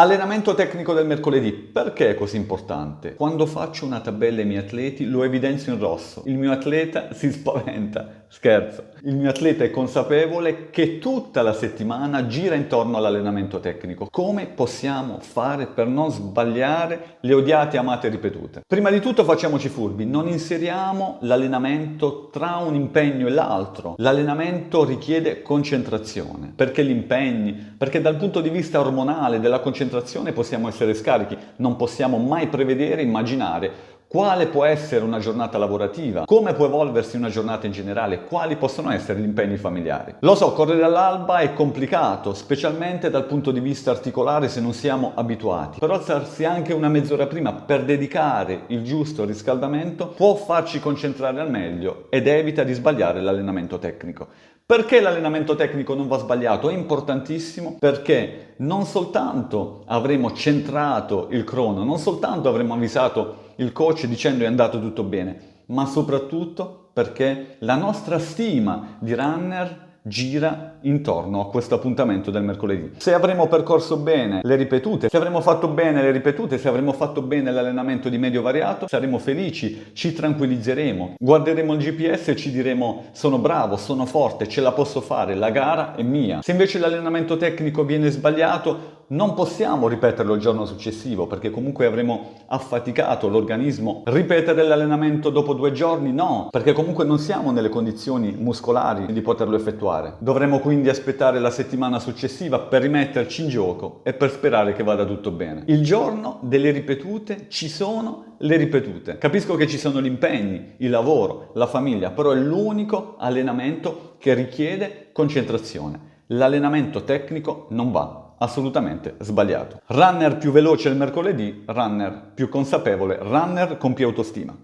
Allenamento tecnico del mercoledì. Perché è così importante? Quando faccio una tabella ai miei atleti lo evidenzio in rosso. Il mio atleta si spaventa. Scherzo. Il mio atleta è consapevole che tutta la settimana gira intorno all'allenamento tecnico. Come possiamo fare per non sbagliare le odiate, amate e ripetute? Prima di tutto facciamoci furbi, non inseriamo l'allenamento tra un impegno e l'altro. L'allenamento richiede concentrazione. Perché gli impegni? Perché dal punto di vista ormonale della concentrazione possiamo essere scarichi, non possiamo mai prevedere, immaginare quale può essere una giornata lavorativa, come può evolversi una giornata in generale, quali possono essere gli impegni familiari. Lo so, correre all'alba è complicato, specialmente dal punto di vista articolare se non siamo abituati, però alzarsi anche una mezz'ora prima per dedicare il giusto riscaldamento può farci concentrare al meglio ed evita di sbagliare l'allenamento tecnico. Perché l'allenamento tecnico non va sbagliato? È importantissimo perché non soltanto avremo centrato il crono, non soltanto avremo avvisato il coach dicendo è andato tutto bene, ma soprattutto perché la nostra stima di runner gira intorno a questo appuntamento del mercoledì. Se avremo percorso bene le ripetute, se avremo fatto bene le ripetute, se avremo fatto bene l'allenamento di medio variato, saremo felici, ci tranquillizzeremo, guarderemo il GPS e ci diremo sono bravo, sono forte, ce la posso fare, la gara è mia. Se invece l'allenamento tecnico viene sbagliato, non possiamo ripeterlo il giorno successivo perché comunque avremo affaticato l'organismo. Ripetere l'allenamento dopo due giorni? No, perché comunque non siamo nelle condizioni muscolari di poterlo effettuare. Dovremo quindi aspettare la settimana successiva per rimetterci in gioco e per sperare che vada tutto bene. Il giorno delle ripetute ci sono le ripetute. Capisco che ci sono gli impegni, il lavoro, la famiglia, però è l'unico allenamento che richiede concentrazione. L'allenamento tecnico non va assolutamente sbagliato. Runner più veloce il mercoledì, runner più consapevole, runner con più autostima.